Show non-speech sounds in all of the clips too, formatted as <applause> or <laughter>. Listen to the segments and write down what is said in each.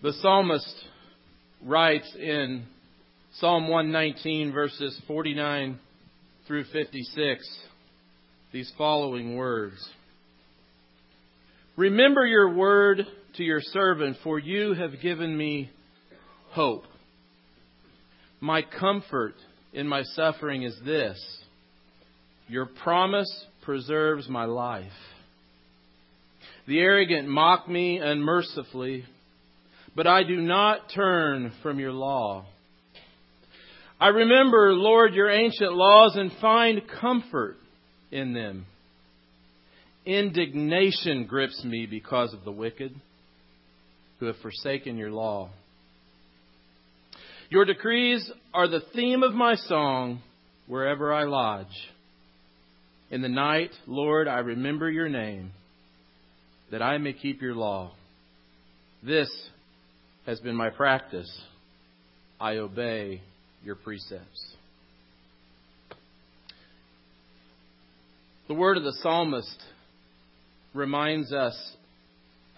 The psalmist writes in Psalm 119, verses 49 through 56, these following words Remember your word to your servant, for you have given me hope. My comfort in my suffering is this your promise preserves my life. The arrogant mock me unmercifully, but I do not turn from your law. I remember, Lord, your ancient laws and find comfort in them. Indignation grips me because of the wicked who have forsaken your law. Your decrees are the theme of my song wherever I lodge. In the night, Lord, I remember your name, that I may keep your law. This has been my practice. I obey your precepts. The word of the psalmist reminds us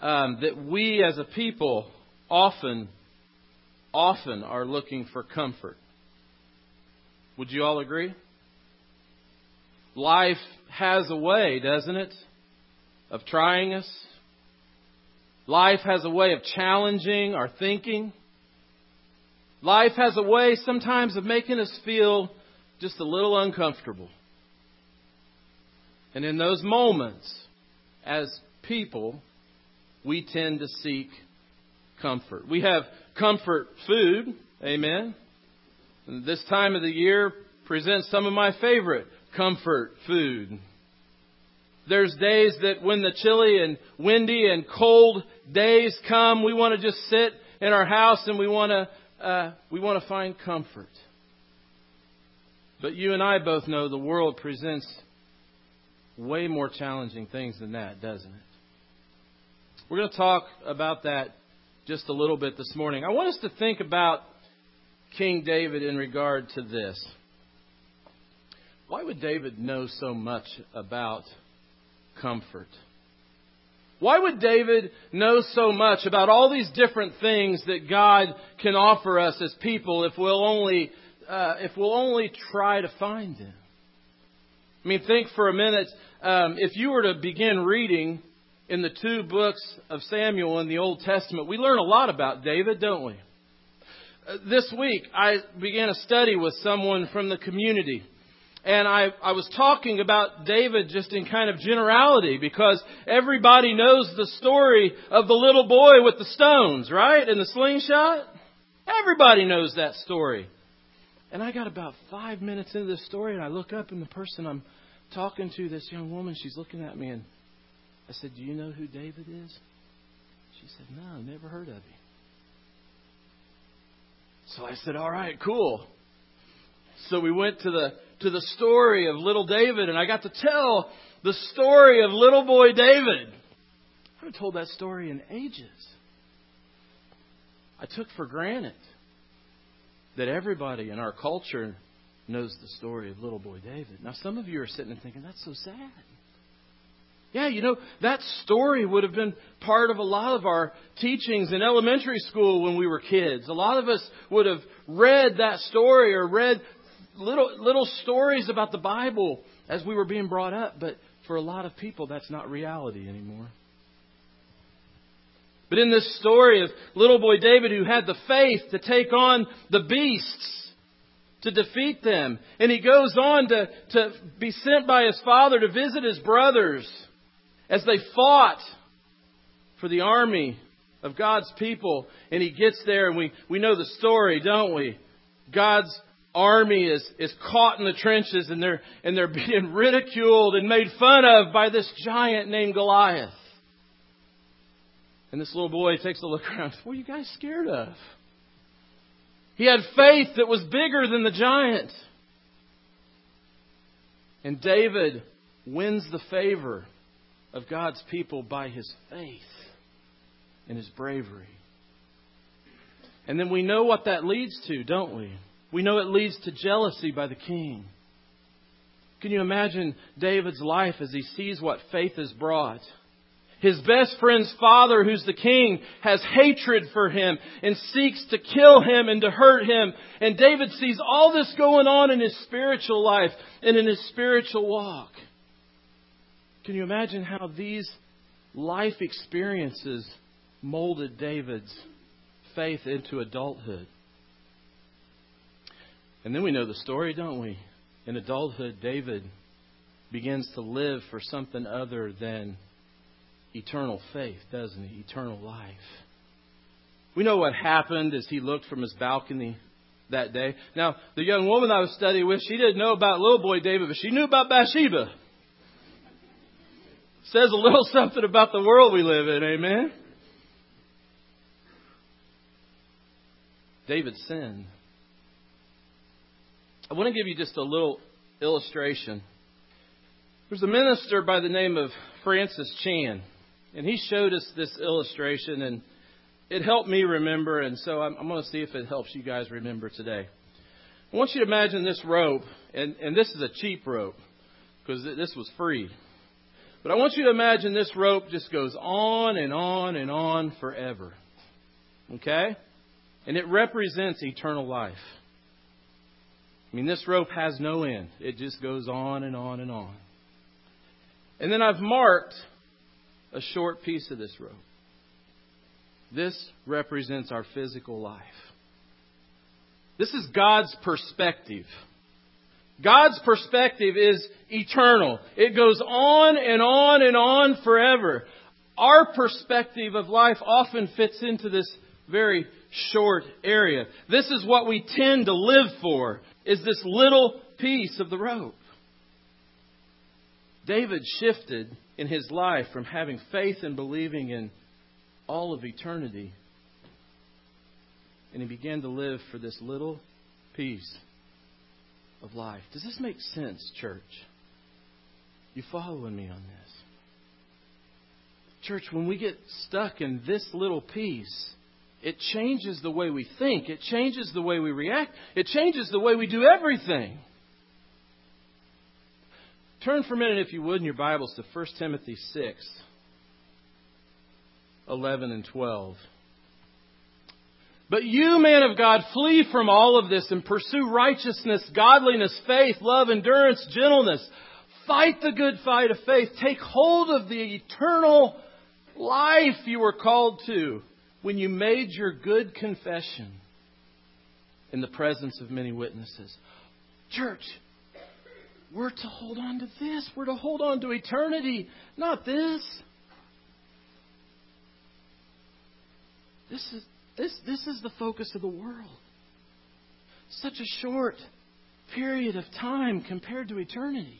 um, that we as a people often, often are looking for comfort. Would you all agree? Life has a way, doesn't it, of trying us. Life has a way of challenging our thinking. Life has a way sometimes of making us feel just a little uncomfortable. And in those moments, as people, we tend to seek comfort. We have comfort food, amen. And this time of the year presents some of my favorite comfort food. There's days that when the chilly and windy and cold days come, we want to just sit in our house and we want to uh, we want to find comfort. But you and I both know the world presents way more challenging things than that, doesn't it? We're going to talk about that just a little bit this morning. I want us to think about King David in regard to this. Why would David know so much about comfort? Why would David know so much about all these different things that God can offer us as people if we'll only, uh, if we'll only try to find them? I mean, think for a minute. Um, if you were to begin reading in the two books of Samuel in the Old Testament, we learn a lot about David, don't we? Uh, this week, I began a study with someone from the community and I, I was talking about David just in kind of generality because everybody knows the story of the little boy with the stones, right? And the slingshot. Everybody knows that story. And I got about five minutes into this story and I look up and the person I'm talking to, this young woman, she's looking at me and I said, Do you know who David is? She said, No, never heard of him. So I said, All right, cool. So we went to the to the story of little David, and I got to tell the story of little boy David. I haven't told that story in ages. I took for granted that everybody in our culture knows the story of little boy David. Now, some of you are sitting and thinking, that's so sad. Yeah, you know, that story would have been part of a lot of our teachings in elementary school when we were kids. A lot of us would have read that story or read little, little stories about the Bible as we were being brought up, but for a lot of people, that's not reality anymore. But in this story of little boy David who had the faith to take on the beasts, to defeat them, and he goes on to, to be sent by his father to visit his brothers as they fought for the army of God's people. And he gets there, and we, we know the story, don't we? God's army is, is caught in the trenches and they're, and they're <laughs> being ridiculed and made fun of by this giant named Goliath. And this little boy takes a look around. What are you guys scared of? He had faith that was bigger than the giant. And David wins the favor of God's people by his faith and his bravery. And then we know what that leads to, don't we? We know it leads to jealousy by the king. Can you imagine David's life as he sees what faith has brought? His best friend's father, who's the king, has hatred for him and seeks to kill him and to hurt him. And David sees all this going on in his spiritual life and in his spiritual walk. Can you imagine how these life experiences molded David's faith into adulthood? And then we know the story, don't we? In adulthood, David begins to live for something other than eternal faith, doesn't he? Eternal life. We know what happened as he looked from his balcony that day. Now, the young woman I was studying with, she didn't know about little boy David, but she knew about Bathsheba. Says a little <laughs> something about the world we live in, amen? David sinned. I want to give you just a little illustration. There's a minister by the name of Francis Chan. And he showed us this illustration, and it helped me remember, and so I'm, I'm going to see if it helps you guys remember today. I want you to imagine this rope, and, and this is a cheap rope, because this was free. But I want you to imagine this rope just goes on and on and on forever. Okay? And it represents eternal life. I mean, this rope has no end. It just goes on and on and on. And then I've marked a short piece of this rope. This represents our physical life. This is God's perspective. God's perspective is eternal. It goes on and on and on forever. Our perspective of life often fits into this very short area. This is what we tend to live for, is this little piece of the rope. David shifted in his life from having faith and believing in all of eternity. And he began to live for this little piece of life. Does this make sense, church? You following me on this? Church, when we get stuck in this little piece, it changes the way we think. It changes the way we react. It changes the way we do everything. Turn for a minute, if you would, in your Bibles to 1 Timothy 6, 11 and 12. But you, man of God, flee from all of this and pursue righteousness, godliness, faith, love, endurance, gentleness. Fight the good fight of faith. Take hold of the eternal life you were called to when you made your good confession in the presence of many witnesses. Church, we're to hold on to this. We're to hold on to eternity, not this. This is, this, this is the focus of the world. Such a short period of time compared to eternity.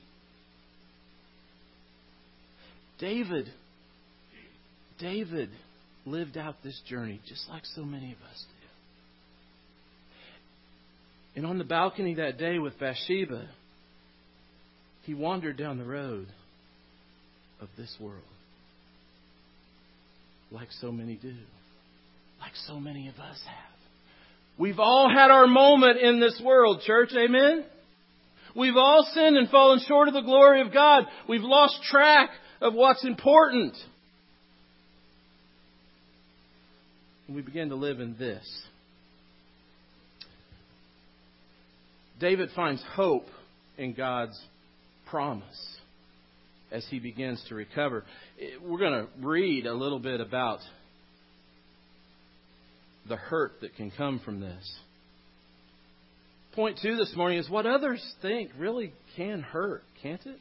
David, David lived out this journey just like so many of us do. And on the balcony that day with Bathsheba, he wandered down the road of this world. Like so many do. Like so many of us have. We've all had our moment in this world, church. Amen? We've all sinned and fallen short of the glory of God. We've lost track of what's important. And we begin to live in this. David finds hope in God's promise as he begins to recover. We're going to read a little bit about the hurt that can come from this. Point two this morning is what others think really can hurt, can't it?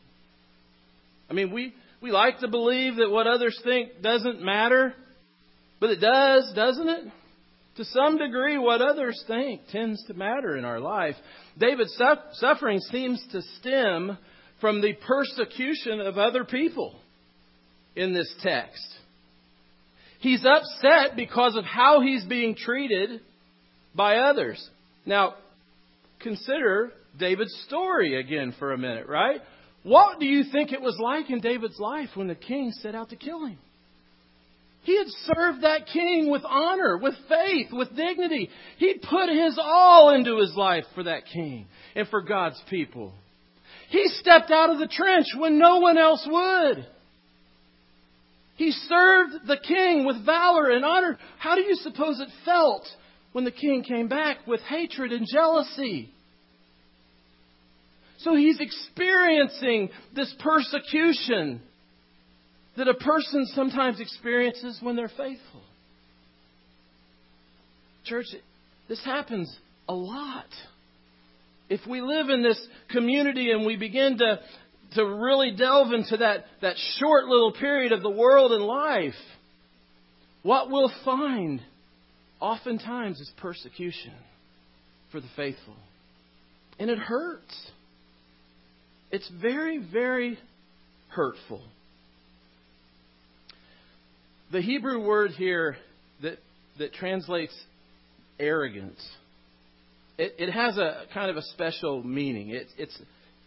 I mean, we, we like to believe that what others think doesn't matter, but it does, doesn't it? To some degree, what others think tends to matter in our life. David's suffering seems to stem from the persecution of other people in this text. He's upset because of how he's being treated by others. Now, consider David's story again for a minute, right? What do you think it was like in David's life when the king set out to kill him? He had served that king with honor, with faith, with dignity. He'd put his all into his life for that king and for God's people. He stepped out of the trench when no one else would. He served the king with valor and honor. How do you suppose it felt when the king came back with hatred and jealousy? So he's experiencing this persecution that a person sometimes experiences when they're faithful. Church, this happens a lot. If we live in this community and we begin to, to really delve into that, that short little period of the world and life, what we'll find oftentimes is persecution for the faithful. And it hurts. It's very, very hurtful. The Hebrew word here that, that translates arrogance, it, it has a kind of a special meaning. It, it's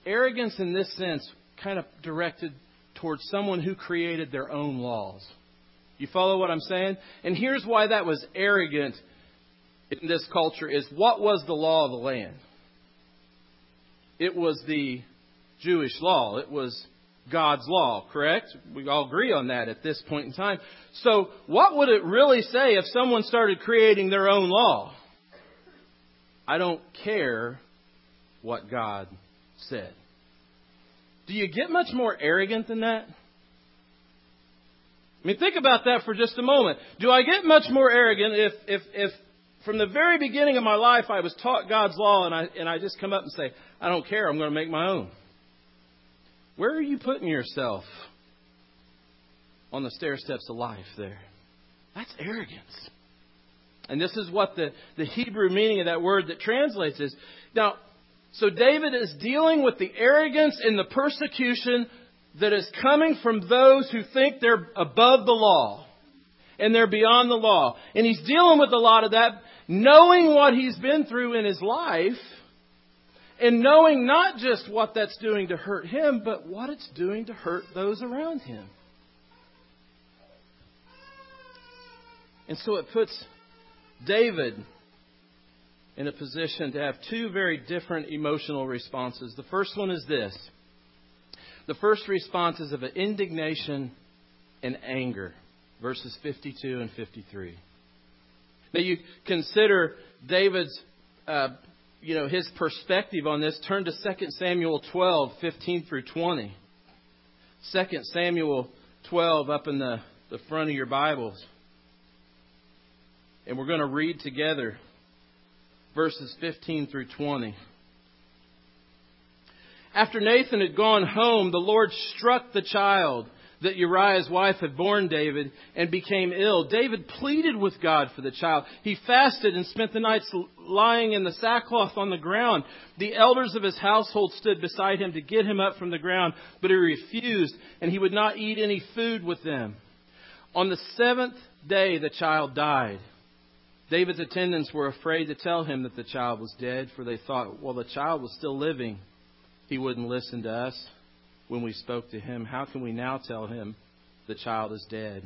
arrogance in this sense, kind of directed towards someone who created their own laws. You follow what I'm saying? And here's why that was arrogant in this culture is what was the law of the land? It was the Jewish law. It was God's law, correct? We all agree on that at this point in time. So, what would it really say if someone started creating their own law? I don't care what God said. Do you get much more arrogant than that? I mean, think about that for just a moment. Do I get much more arrogant if, if, if from the very beginning of my life I was taught God's law and I, and I just come up and say, I don't care, I'm going to make my own? Where are you putting yourself on the stair steps of life there? That's arrogance. And this is what the, the Hebrew meaning of that word that translates is. Now, so David is dealing with the arrogance and the persecution that is coming from those who think they're above the law and they're beyond the law. And he's dealing with a lot of that, knowing what he's been through in his life and knowing not just what that's doing to hurt him, but what it's doing to hurt those around him. And so it puts David in a position to have two very different emotional responses. The first one is this the first response is of indignation and anger, verses 52 and 53. Now you consider David's uh, you know, his perspective on this, turn to 2 Samuel 12, 15 through 20. 2 Samuel 12 up in the, the front of your Bibles. And we're going to read together verses 15 through 20. After Nathan had gone home, the Lord struck the child that Uriah's wife had borne David and became ill. David pleaded with God for the child. He fasted and spent the nights lying in the sackcloth on the ground. The elders of his household stood beside him to get him up from the ground, but he refused, and he would not eat any food with them. On the seventh day, the child died. David's attendants were afraid to tell him that the child was dead, for they thought, well, the child was still living. He wouldn't listen to us when we spoke to him, how can we now tell him the child is dead?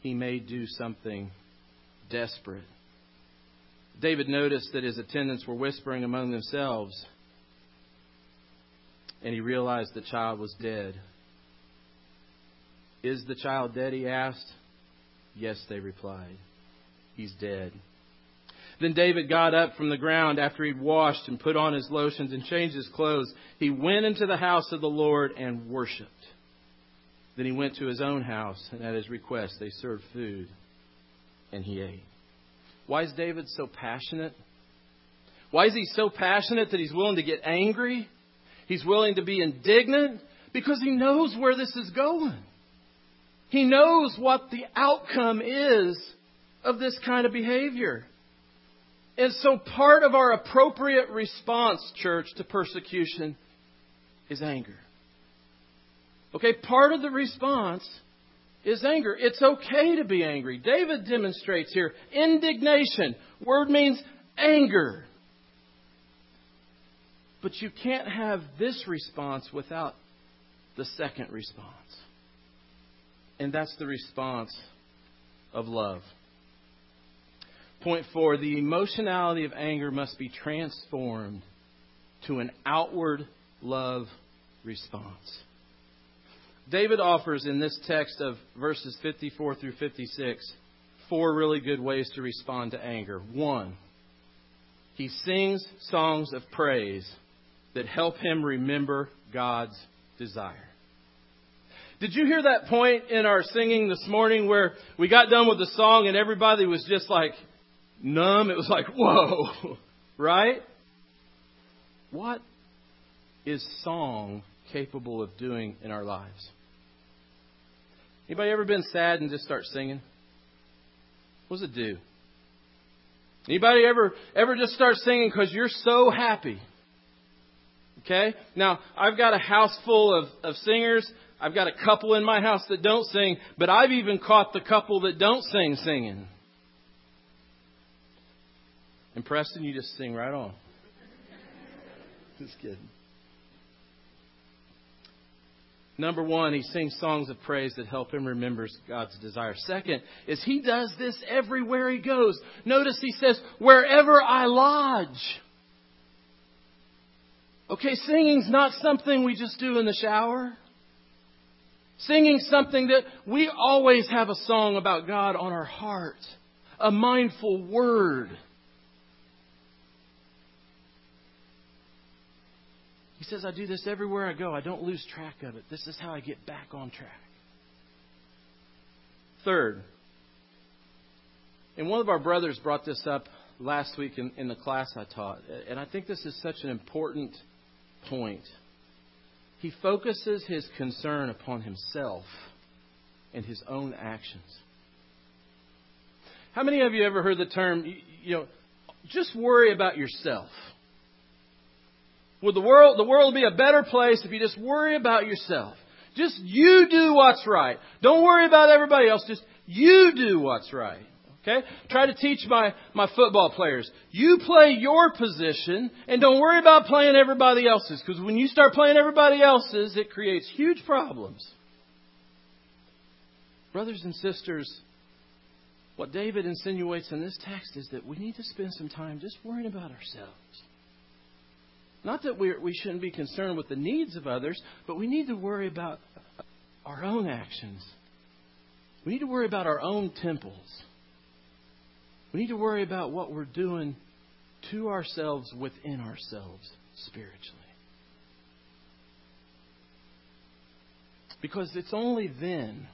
He may do something desperate. David noticed that his attendants were whispering among themselves, and he realized the child was dead. Is the child dead? he asked. Yes, they replied. He's dead. Then David got up from the ground after he'd washed and put on his lotions and changed his clothes. He went into the house of the Lord and worshiped. Then he went to his own house, and at his request, they served food, and he ate. Why is David so passionate? Why is he so passionate that he's willing to get angry? He's willing to be indignant because he knows where this is going. He knows what the outcome is of this kind of behavior. And so part of our appropriate response, church, to persecution is anger. Okay, part of the response is anger. It's okay to be angry. David demonstrates here indignation. Word means anger. But you can't have this response without the second response. And that's the response of love. Point four the emotionality of anger must be transformed to an outward love response. David offers in this text of verses 54 through 56 four really good ways to respond to anger. One, he sings songs of praise that help him remember God's desire. Did you hear that point in our singing this morning where we got done with the song and everybody was just like numb? It was like, whoa, <laughs> right? What is song capable of doing in our lives? Anybody ever been sad and just start singing? What does it do? Anybody ever ever just start singing because you're so happy? Okay? Now, I've got a house full of, of singers. I've got a couple in my house that don't sing, but I've even caught the couple that don't sing singing. And Preston, you just sing right on. Just kidding. Number one, he sings songs of praise that help him remember God's desire. Second, is he does this everywhere he goes. Notice he says, wherever I lodge. Okay, singing's not something we just do in the shower. Singing's something that we always have a song about God on our heart, a mindful word. Says, I do this everywhere I go. I don't lose track of it. This is how I get back on track. Third, and one of our brothers brought this up last week in, in the class I taught, and I think this is such an important point. He focuses his concern upon himself and his own actions. How many of you ever heard the term, you know, just worry about yourself? Would the world, the world be a better place if you just worry about yourself? Just you do what's right. Don't worry about everybody else. Just you do what's right. Okay? Try to teach my, my football players. You play your position and don't worry about playing everybody else's. Because when you start playing everybody else's, it creates huge problems. Brothers and sisters, what David insinuates in this text is that we need to spend some time just worrying about ourselves. Not that we we shouldn't be concerned with the needs of others, but we need to worry about our own actions. We need to worry about our own temples. We need to worry about what we're doing to ourselves within ourselves spiritually. Because it's only then,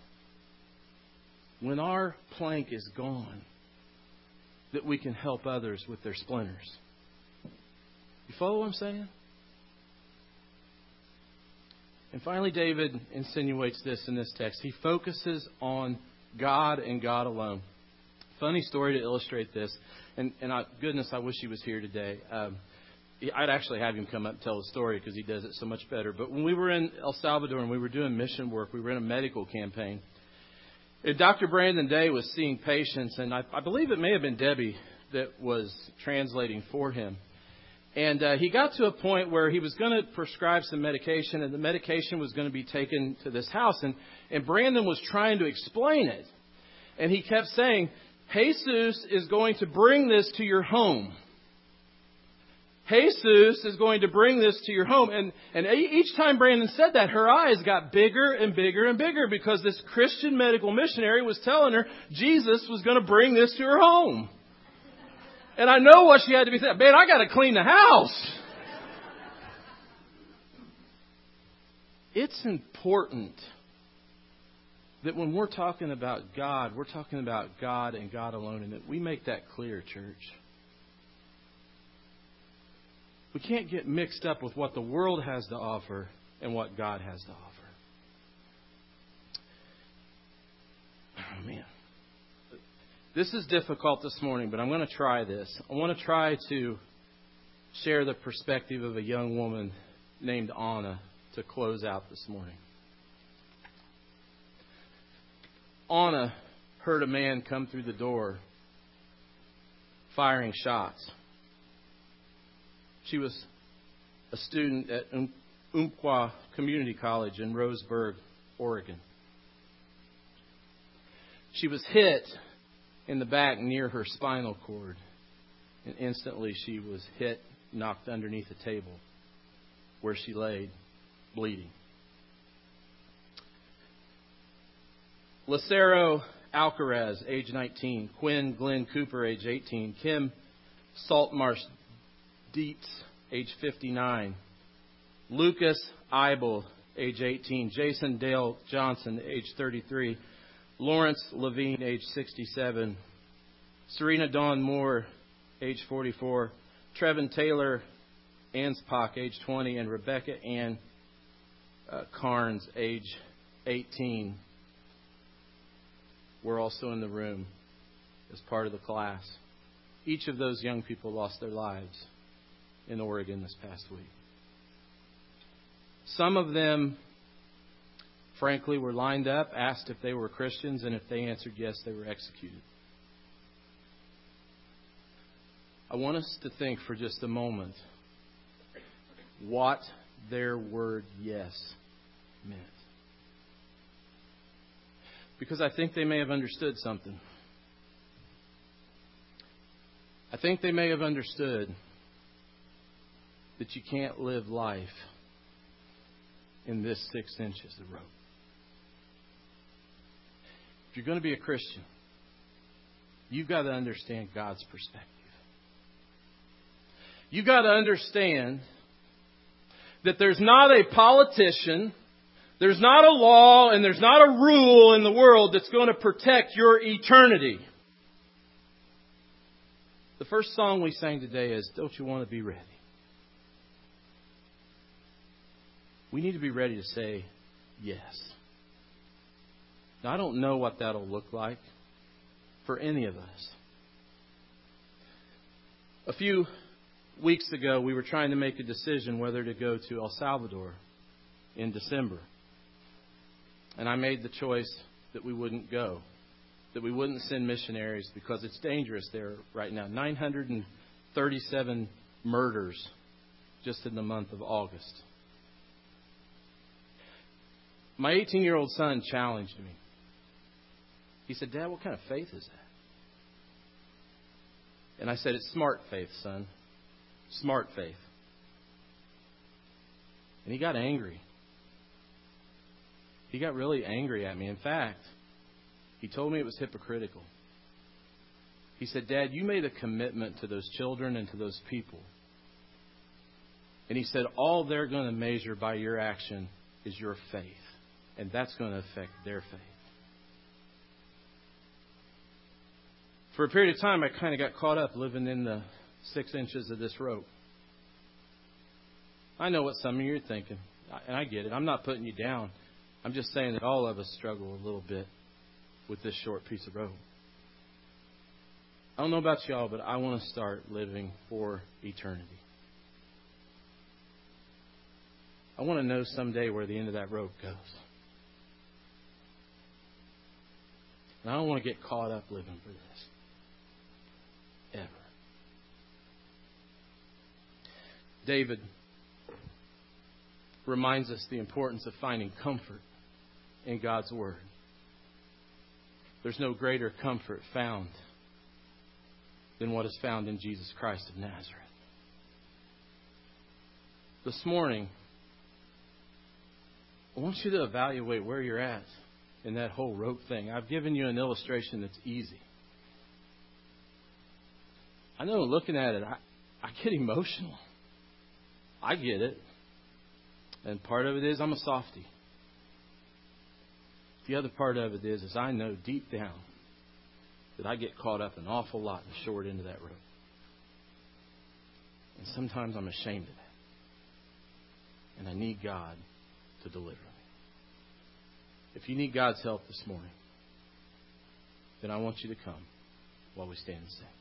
when our plank is gone, that we can help others with their splinters. You follow what I'm saying? And finally, David insinuates this in this text. He focuses on God and God alone. Funny story to illustrate this, and, and I, goodness, I wish he was here today. Um, I'd actually have him come up and tell the story because he does it so much better. But when we were in El Salvador and we were doing mission work, we were in a medical campaign. And Dr. Brandon Day was seeing patients, and I, I believe it may have been Debbie that was translating for him. And uh, he got to a point where he was going to prescribe some medication, and the medication was going to be taken to this house. And, and Brandon was trying to explain it. And he kept saying, Jesus is going to bring this to your home. Jesus is going to bring this to your home. And, and each time Brandon said that, her eyes got bigger and bigger and bigger because this Christian medical missionary was telling her Jesus was going to bring this to her home. And I know what she had to be saying. Man, I got to clean the house. It's important that when we're talking about God, we're talking about God and God alone, and that we make that clear, church. We can't get mixed up with what the world has to offer and what God has to offer. Oh, man. This is difficult this morning, but I'm going to try this. I want to try to share the perspective of a young woman named Anna to close out this morning. Anna heard a man come through the door firing shots. She was a student at um-, Umpqua Community College in Roseburg, Oregon. She was hit in the back near her spinal cord. And instantly she was hit, knocked underneath a table where she laid, bleeding. Lucero Alcaraz, age 19. Quinn Glen Cooper, age 18. Kim Saltmarsh Dietz, age 59. Lucas Eibel, age 18. Jason Dale Johnson, age 33. Lawrence Levine, age 67. Sarena Dawn Moore, age 44. Treven Taylor Anspach, age 20. And Rebecka Ann uh, Carnes, age 18, were also in the room as part of the class. Each of those young people lost their lives in Oregon this past week. Some of them, frankly, were lined up, asked if they were Christians, and if they answered yes, they were executed. I want us to think for just a moment what their word yes meant. Because I think they may have understood something. I think they may have understood that you can't live life in this six inches of rope. You're going to be a Christian, you've got to understand God's perspective. You've got to understand that there's not a politician, there's not a law, and there's not a rule in the world that's going to protect your eternity. The first song we sang today is Don't You Want to Be Ready? We need to be ready to say yes. Now, I don't know what that'll look like for any of us. A few weeks ago, we were trying to make a decision whether to go to El Salvador in December. And I made the choice that we wouldn't go, that we wouldn't send missionaries because it's dangerous there right now. 937 murders just in the month of August. My 18 year old son challenged me. He said, Dad, what kind of faith is that? And I said, It's smart faith, son. Smart faith. And he got angry. He got really angry at me. In fact, he told me it was hypocritical. He said, Dad, you made a commitment to those children and to those people. And he said, all they're going to measure by your action is your faith. And that's going to affect their faith. For a period of time, I kind of got caught up living in the six inches of this rope. I know what some of you are thinking, and I get it. I'm not putting you down. I'm just saying that all of us struggle a little bit with this short piece of rope. I don't know about y'all, but I want to start living for eternity. I want to know someday where the end of that rope goes. And I don't want to get caught up living for this. Ever. David reminds us the importance of finding comfort in God's Word. There's no greater comfort found than what is found in Jesus Christ of Nazareth. This morning, I want you to evaluate where you're at in that whole rope thing. I've given you an illustration that's easy. I know looking at it, I, I get emotional. I get it. And part of it is I'm a softy. The other part of it is is I know deep down that I get caught up an awful lot in the short end of that rope. And sometimes I'm ashamed of that. And I need God to deliver me. If you need God's help this morning, then I want you to come while we stand and sing.